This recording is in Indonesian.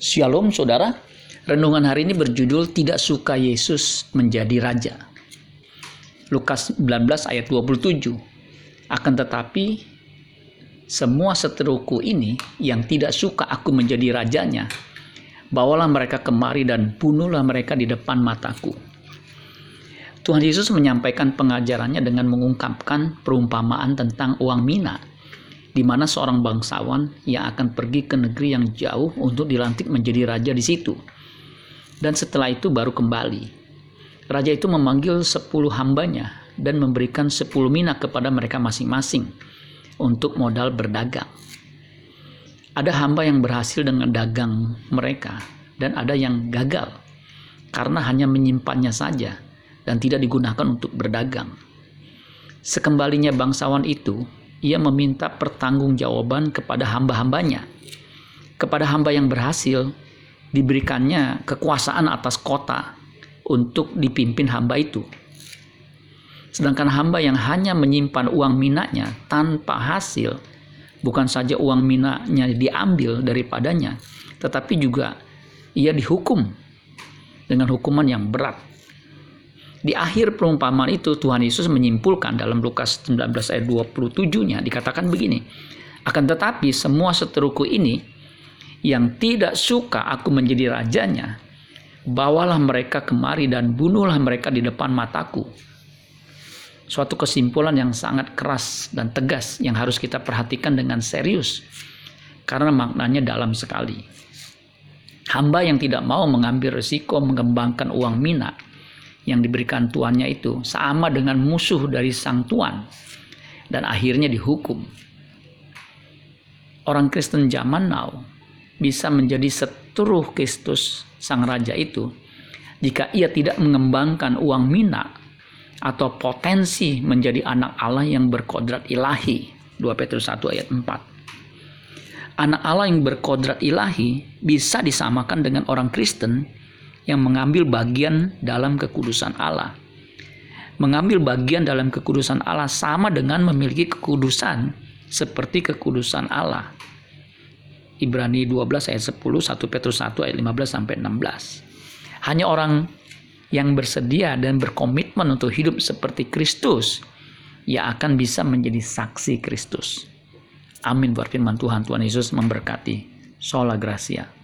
Shalom saudara, renungan hari ini berjudul Tidak Suka Yesus Menjadi Raja. Lukas 19 ayat 27. Akan tetapi semua seteruku ini yang tidak suka aku menjadi rajanya, bawalah mereka kemari dan bunuhlah mereka di depan mataku. Tuhan Yesus menyampaikan pengajarannya dengan mengungkapkan perumpamaan tentang uang mina di mana seorang bangsawan yang akan pergi ke negeri yang jauh untuk dilantik menjadi raja di situ. Dan setelah itu baru kembali. Raja itu memanggil sepuluh hambanya dan memberikan sepuluh mina kepada mereka masing-masing untuk modal berdagang. Ada hamba yang berhasil dengan dagang mereka dan ada yang gagal karena hanya menyimpannya saja dan tidak digunakan untuk berdagang. Sekembalinya bangsawan itu, ia meminta pertanggungjawaban kepada hamba-hambanya. Kepada hamba yang berhasil, diberikannya kekuasaan atas kota untuk dipimpin hamba itu. Sedangkan hamba yang hanya menyimpan uang minanya tanpa hasil, bukan saja uang minanya diambil daripadanya, tetapi juga ia dihukum dengan hukuman yang berat di akhir perumpamaan itu Tuhan Yesus menyimpulkan dalam Lukas 19 ayat 27-nya dikatakan begini. Akan tetapi semua seteruku ini yang tidak suka aku menjadi rajanya, bawalah mereka kemari dan bunuhlah mereka di depan mataku. Suatu kesimpulan yang sangat keras dan tegas yang harus kita perhatikan dengan serius karena maknanya dalam sekali. Hamba yang tidak mau mengambil risiko mengembangkan uang mina yang diberikan tuannya itu sama dengan musuh dari sang tuan dan akhirnya dihukum. Orang Kristen zaman now bisa menjadi seteruh Kristus sang raja itu jika ia tidak mengembangkan uang mina atau potensi menjadi anak Allah yang berkodrat ilahi. 2 Petrus 1 ayat 4. Anak Allah yang berkodrat ilahi bisa disamakan dengan orang Kristen yang mengambil bagian dalam kekudusan Allah. Mengambil bagian dalam kekudusan Allah sama dengan memiliki kekudusan seperti kekudusan Allah. Ibrani 12 ayat 10, 1 Petrus 1 ayat 15 sampai 16. Hanya orang yang bersedia dan berkomitmen untuk hidup seperti Kristus yang akan bisa menjadi saksi Kristus. Amin buat firman Tuhan. Tuhan Yesus memberkati. Sola Gracia.